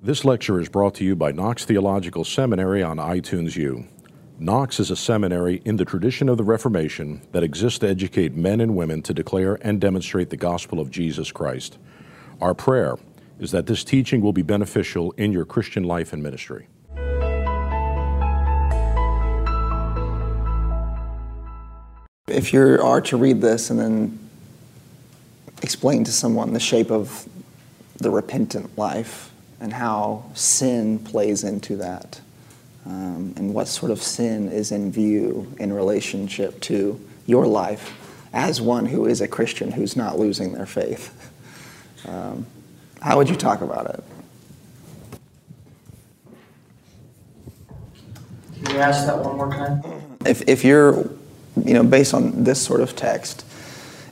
This lecture is brought to you by Knox Theological Seminary on iTunes U. Knox is a seminary in the tradition of the Reformation that exists to educate men and women to declare and demonstrate the gospel of Jesus Christ. Our prayer is that this teaching will be beneficial in your Christian life and ministry. If you are to read this and then explain to someone the shape of the repentant life and how sin plays into that, um, and what sort of sin is in view in relationship to your life as one who is a Christian who's not losing their faith. Um, how would you talk about it? Can you ask that one more time? If, if you're, you know, based on this sort of text,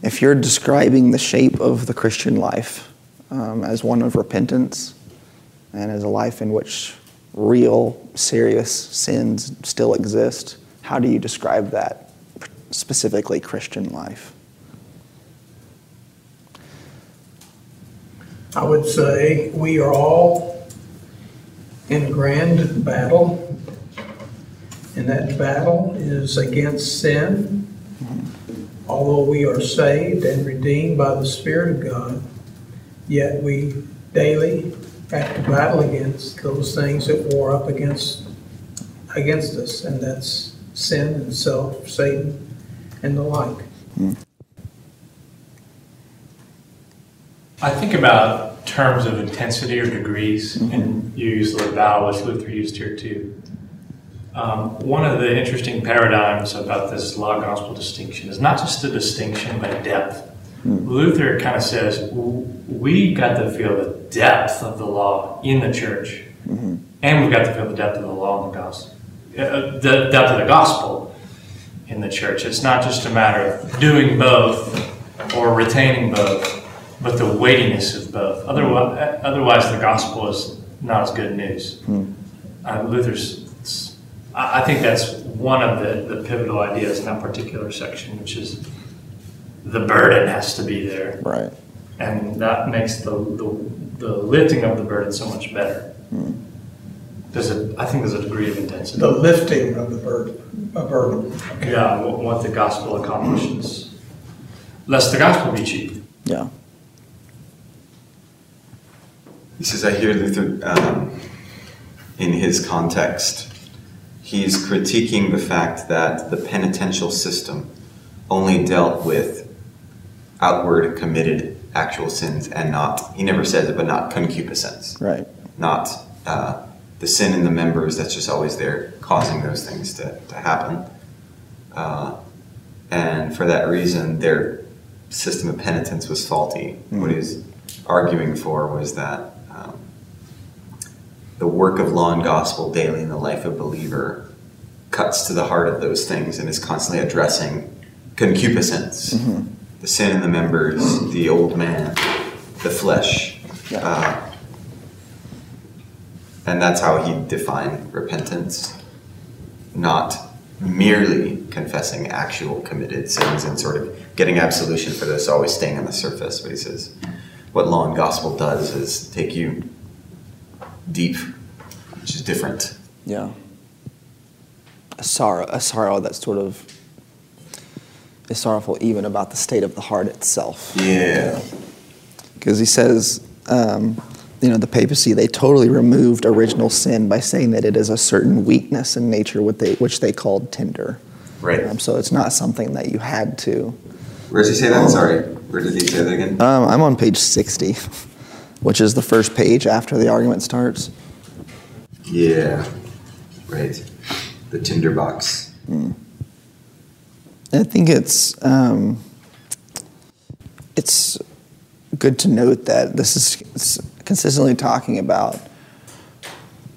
if you're describing the shape of the Christian life um, as one of repentance and as a life in which real, serious sins still exist, how do you describe that specifically Christian life? I would say we are all in grand battle, and that battle is against sin. Although we are saved and redeemed by the Spirit of God, yet we daily have to battle against those things that war up against against us, and that's sin and self, Satan, and the like. I think about terms of intensity or degrees, and you use the word battle, which Luther used here too. Um, one of the interesting paradigms about this law gospel distinction is not just a distinction, but depth. Luther kind of says we got to feel the depth of the law in the church, and we've got to feel the depth of the law in the gospel, uh, the depth of the gospel in the church. It's not just a matter of doing both or retaining both, but the weightiness of both. Otherwise, otherwise the gospel is not as good news. Uh, Luther's—I I think that's one of the, the pivotal ideas in that particular section, which is the burden has to be there. Right. And that makes the, the, the lifting of the burden so much better. There's a, I think there's a degree of intensity. The lifting of the burden, a burden. Yeah, what, what the gospel accomplishes. Lest the gospel be cheap. Yeah. He says, I hear Luther um, in his context. He's critiquing the fact that the penitential system only dealt with outward committed actual sins and not, he never says it, but not concupiscence. Right. Not uh, the sin in the members that's just always there causing those things to, to happen. Uh, and for that reason, their system of penitence was faulty. What he's arguing for was that um, the work of law and gospel daily in the life of a believer cuts to the heart of those things and is constantly addressing concupiscence, the sin in the members, the old man, the flesh. Yeah. Uh, and that's how he defined repentance, not merely confessing actual committed sins and sort of getting absolution for this, always staying on the surface. But he says, what law and gospel does is take you deep, which is different. Yeah. A sorrow, a sorrow that sort of is sorrowful even about the state of the heart itself. Yeah. Because he says, um, you know, the papacy, they totally removed original sin by saying that it is a certain weakness in nature which they, which they called tinder. Right. Um, so it's not something that you had to. Where does he say that? Sorry. Where did he say that again? Um, I'm on page 60, which is the first page after the argument starts. Yeah. Right. The tinder tinderbox. I think it's um, it's good to note that this is consistently talking about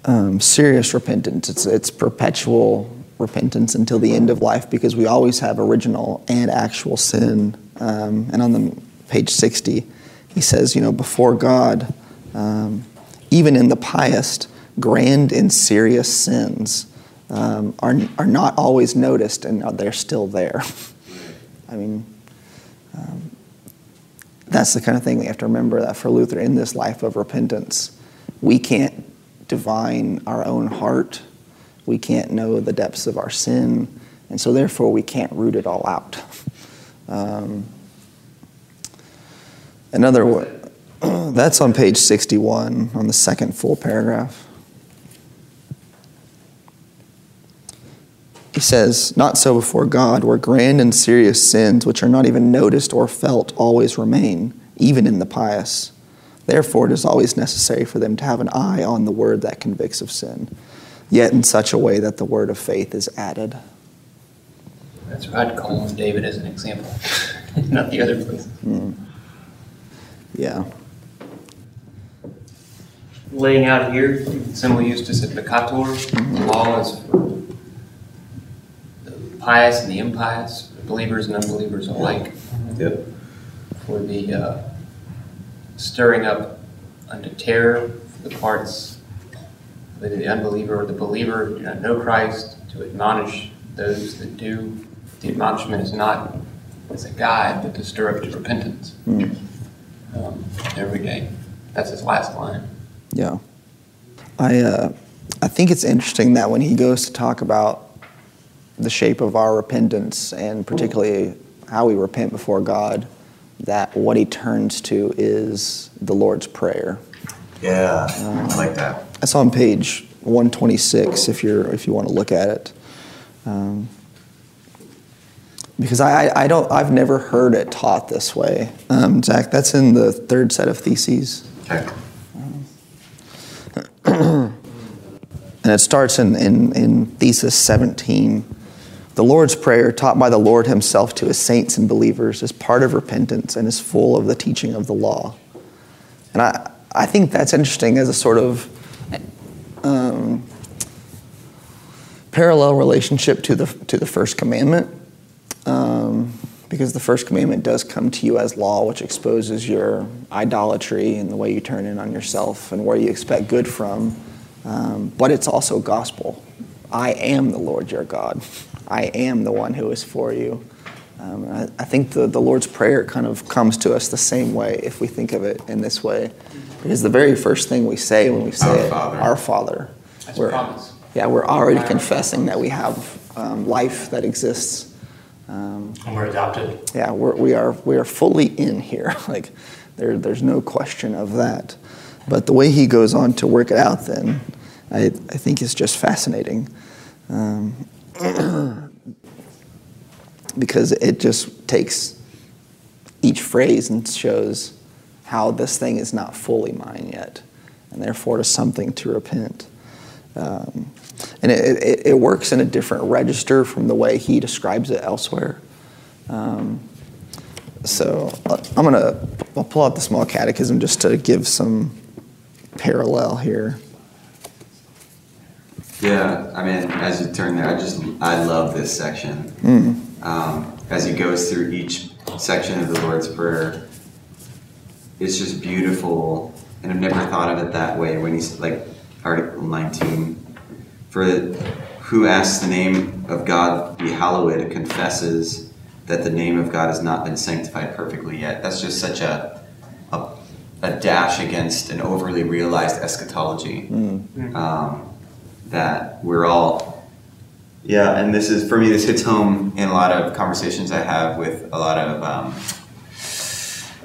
um, serious repentance. It's it's perpetual repentance until the end of life because we always have original and actual sin. Um, and on the page sixty, he says, you know, before God, um, even in the pious, grand and serious sins um, are, are not always noticed and they're still there. I mean, um, that's the kind of thing we have to remember that for Luther in this life of repentance, we can't divine our own heart. We can't know the depths of our sin. And so, therefore, we can't root it all out. Um, another word, that's on page 61, on the second full paragraph. He says, Not so before God, where grand and serious sins, which are not even noticed or felt, always remain, even in the pious. Therefore, it is always necessary for them to have an eye on the word that convicts of sin, yet in such a way that the word of faith is added. That's what I'd call on David as an example, not the other places. Hmm. Yeah. Laying out here, simul justus et peccator, the law is the pious and the impious, believers and unbelievers alike. Yep. For the uh, stirring up unto terror for the parts, whether the unbeliever or the believer who do not know Christ, to admonish those that do. The admonishment is not as a guide, but to stir up to repentance um, every day. That's his last line. Yeah. I, uh, I think it's interesting that when he goes to talk about the shape of our repentance and particularly how we repent before God, that what he turns to is the Lord's Prayer. Yeah, I like that. That's on page 126 if you're if you want to look at it. Um, because I, I don't I've never heard it taught this way. Um, Zach, that's in the third set of theses. Okay. And it starts in, in, in thesis 17. The Lord's Prayer, taught by the Lord Himself to His saints and believers, is part of repentance and is full of the teaching of the law. And I, I think that's interesting as a sort of um, parallel relationship to the, to the first commandment. Um, because the first commandment does come to you as law, which exposes your idolatry and the way you turn in on yourself and where you expect good from. Um, but it's also gospel. I am the Lord your God. I am the one who is for you. Um, I, I think the, the Lord's Prayer kind of comes to us the same way if we think of it in this way. Because the very first thing we say when we say Our it, Father. our Father, That's we're, a promise. yeah, we're already confessing that we have um, life that exists. Um, And we're adopted. yeah, we're, we are we are fully in here. Like there, there's no question of that. But the way he goes on to work it out, then I, I think is just fascinating, um, because it just takes each phrase and shows how this thing is not fully mine yet, and therefore it is something to repent. Um, and it, it, it works in a different register from the way he describes it elsewhere. Um, so uh, I'm gonna pull out the small catechism just to give some parallel here. Yeah, I mean, as you turn there, I just I love this section. Um, as he goes through each section of the Lord's Prayer, it's just beautiful, and I've never thought of it that way. When he's like Article 19, for who asks the name of God be hallowed confesses that the name of God has not been sanctified perfectly yet. That's just such a a, a dash against an overly realized eschatology. Um, that we're all yeah and this is for me this hits home in a lot of conversations i have with a lot of um,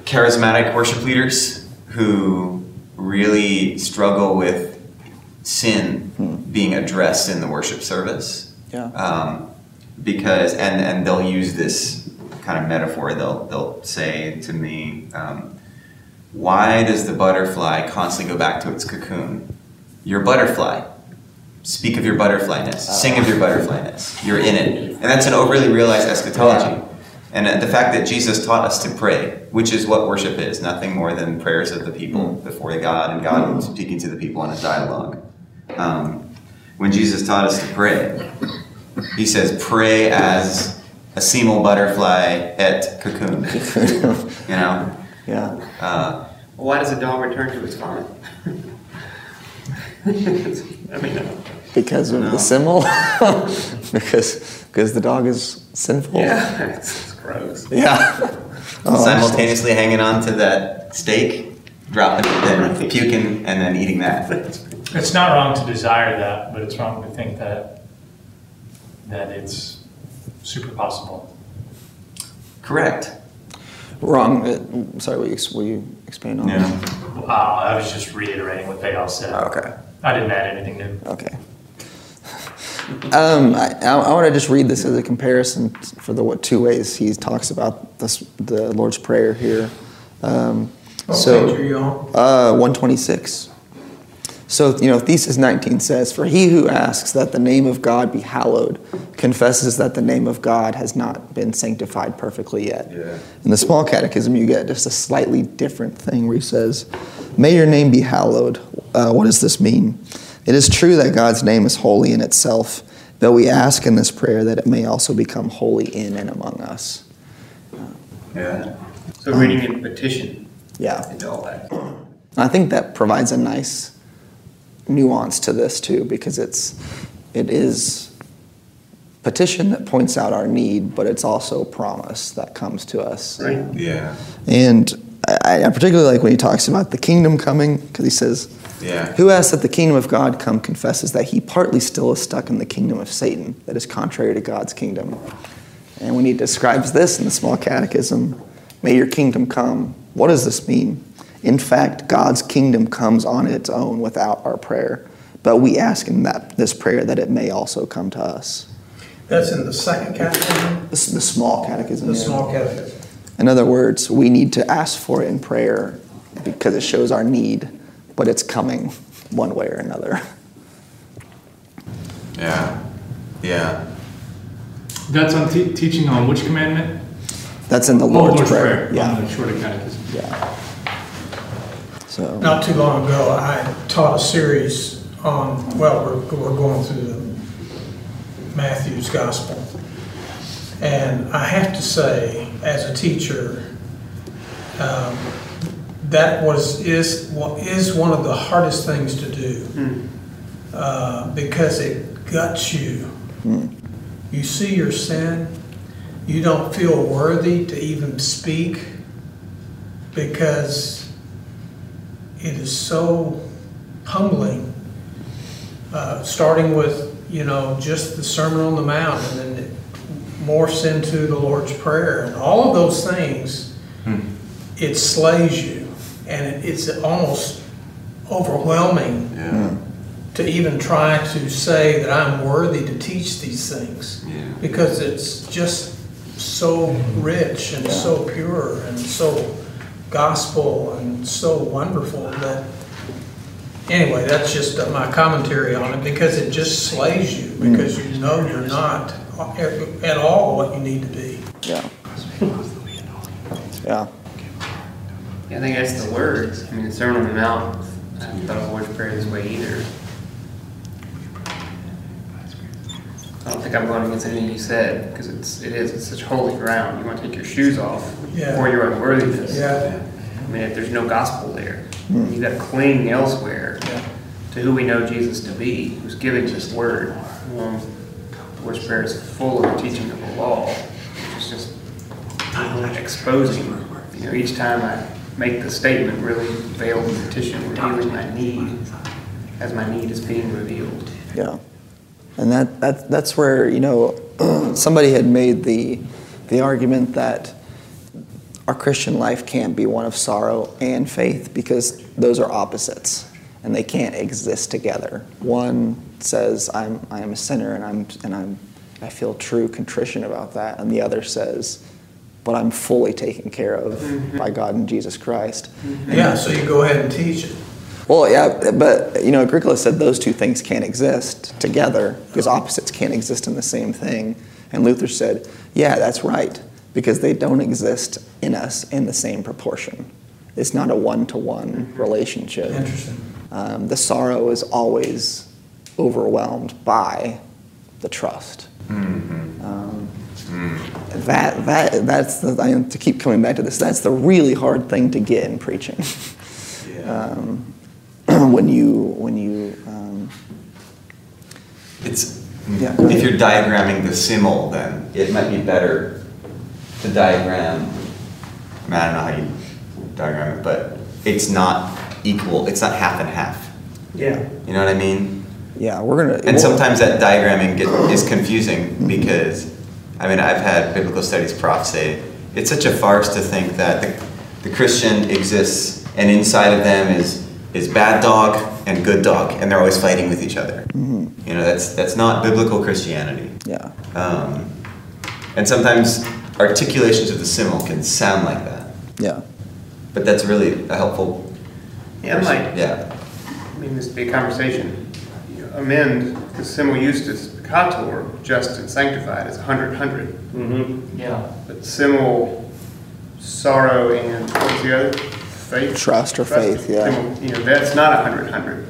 charismatic worship leaders who really struggle with sin being addressed in the worship service. Yeah. um, because and and they'll use this kind of metaphor. They'll they'll say to me um, why does the butterfly constantly go back to its cocoon? You're butterfly speak of your butterflyness, sing of your butterflyness. You're in it. And that's an overly realized eschatology. And uh, the fact that Jesus taught us to pray, which is what worship is, nothing more than prayers of the people before God and God speaking to the people in a dialogue. Um, when Jesus taught us to pray, he says, pray as a simul butterfly et cocoon. you know? Yeah. Uh, Why does a dog return to its vomit? I mean, Because of the simul? because because the dog is sinful? yeah, it's, it's gross. Yeah. Oh, simultaneously hanging on to that steak, dropping it, then puking, and then eating that. It's not wrong to desire that, but it's wrong to think that, that it's super possible. Correct. Wrong. uh, Sorry, will you, ex- will you expand on Yeah. that? Uh, I was just reiterating what they all said. Okay. I didn't add anything new. Okay. Um, I, I want to just read this as a comparison for the what two ways he talks about this, the Lord's Prayer here. Um, What so, page are you on? Uh, 126. So, you know, Thesis 19 says, For he who asks that the name of God be hallowed confesses that the name of God has not been sanctified perfectly yet. Yeah. In the small catechism, you get just a slightly different thing where he says, May your name be hallowed. Uh, what does this mean? It is true that God's name is holy in itself, but we ask in this prayer that it may also become holy in and among us. Yeah. So reading in petition Yeah. into all that. I think that provides a nice nuance to this too, because it's it is petition that points out our need, but it's also promise that comes to us. Right. Yeah. And I, I particularly like when he talks about the kingdom coming, because he says, Yeah. "Who asks that the kingdom of God come confesses that he partly still is stuck in the kingdom of Satan, that is contrary to God's kingdom." And when he describes this in the small catechism, may your kingdom come. What does this mean? In fact, God's kingdom comes on its own without our prayer, but we ask in that this prayer that it may also come to us. That's in the second catechism, This is the small catechism. the yeah. small catechism. In other words, we need to ask for it in prayer because it shows our need, but it's coming one way or another. Yeah. Yeah. That's on te- teaching on which commandment? That's in the Oh, Lord's, Prayer. On Yeah. the shorter catechism. Yeah. So, Not too long ago, I taught a series on, well, we're, we're going through the Matthew's Gospel. And I have to say, as a teacher, um, that was, is, is one of the hardest things to do. Uh, because it guts you. You see your sin, you don't feel worthy to even speak because it is so humbling. Uh, starting with, you know, just the Sermon on the Mount, and then morphs into the Lord's Prayer, and all of those things, hmm. it slays you, and it, it's almost overwhelming Yeah. to even try to say that I'm worthy to teach these things. Yeah. because it's just so rich and so pure and so gospel and so wonderful that anyway that's just my commentary on it because it just slays you because you know you're not at all what you need to be yeah. Yeah. Yeah, I think that's the words. I mean, the Sermon on the Mount, I haven't thought of the Lord's Prayer this way either. I don't think I'm going against anything you said, because it's, it is, it's such holy ground. You want to take your shoes off Yeah. for your unworthiness. yeah I mean, if there's no gospel there, you got to cling elsewhere yeah to who we know Jesus to be, who's giving this word. Um, Lord's Prayer is full of the teaching of the law, which is just exposing. You know, each time I make the statement, really veiled the petition, revealing my need as my need is being revealed. Yeah, and that, that that's where you know somebody had made the the argument that our Christian life can't be one of sorrow and faith because those are opposites and they can't exist together. One says I'm I am a sinner and I'm and I'm I feel true contrition about that, and the other says, but I'm fully taken care of mm-hmm. by God and Jesus Christ. Mm-hmm. yeah so you go ahead and teach it Well, yeah, but you know, Agricola said those two things can't exist together because opposites can't exist in the same thing. And Luther said, yeah, that's right, because they don't exist in us in the same proportion. It's not a one to one relationship. interesting Um, the sorrow is always overwhelmed by the trust. Um, that, that, that's the, I have to keep coming back to this, that's the really hard thing to get in preaching. um, when you when you um, It's Yeah, if ahead. you're diagramming the simul, then it might be better to diagram. I, mean, I don't know how you diagram it, but it's not equal. It's not half and half. Yeah. You know what I mean? Yeah, we're gonna. And we'll- sometimes that diagramming get, is confusing because, I mean, I've had biblical studies profs say it's such a farce to think that the, the Christian exists and inside of them is is bad dog and good dog, and they're always fighting with each other. You know, that's that's not biblical Christianity. Yeah, Um, and sometimes articulations of the simul can sound like that, yeah, but that's really a helpful. Yeah, it. Yeah. I mean, this would be a conversation. You know, amend the simul justus peccator, just and sanctified, is hundred, hundred. Mm-hmm. Yeah. But simul sorrow and what's the other? Faith? Trust or faith, yeah. Simul- You know, that's not a hundred, hundred.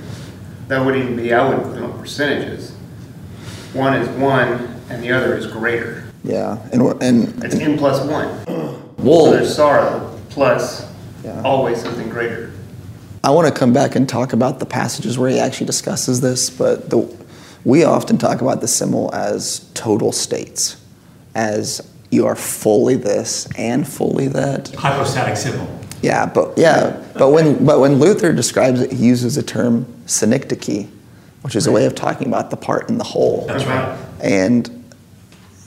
That wouldn't even be, I wouldn't put on percentages. One is one and the other is greater. yeah, and and It's n plus one. So there's sorrow plus Yeah. always something greater. I want to come back and talk about the passages where he actually discusses this, but the, we often talk about the simul as total states, as you are fully this and fully that. Hypostatic simul. Yeah, but yeah, but when but when Luther describes it, he uses the term synecdoche, which is a way of talking about the part and the whole. That's right. And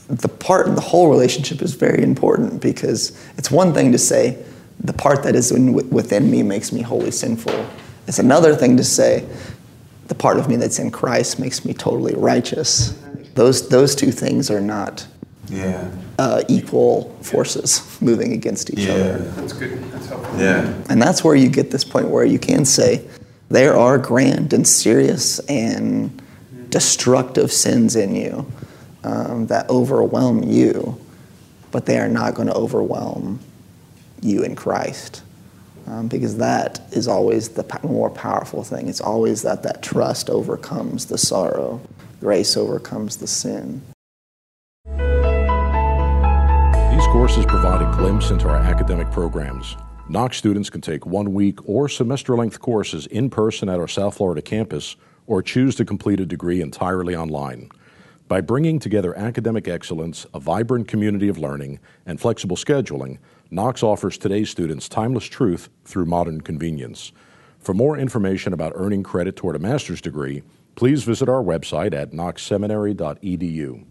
the part and the whole relationship is very important because it's one thing to say the part that is in, within me makes me wholly sinful. It's another thing to say the part of me that's in Christ makes me totally righteous. Those those two things are not Yeah. uh, equal forces moving against each other. That's good, that's helpful. Yeah. And that's where you get this point where you can say there are grand and serious and destructive sins in you um, that overwhelm you, but they are not going to overwhelm you in Christ. Um, because that is always the more powerful thing. It's always that that trust overcomes the sorrow, grace overcomes the sin. These courses provide a glimpse into our academic programs. Knox students can take one week or semester length courses in person at our South Florida campus or choose to complete a degree entirely online. By bringing together academic excellence, a vibrant community of learning, and flexible scheduling, Knox offers today's students timeless truth through modern convenience. For more information about earning credit toward a master's degree, please visit our website at knoxseminary.edu.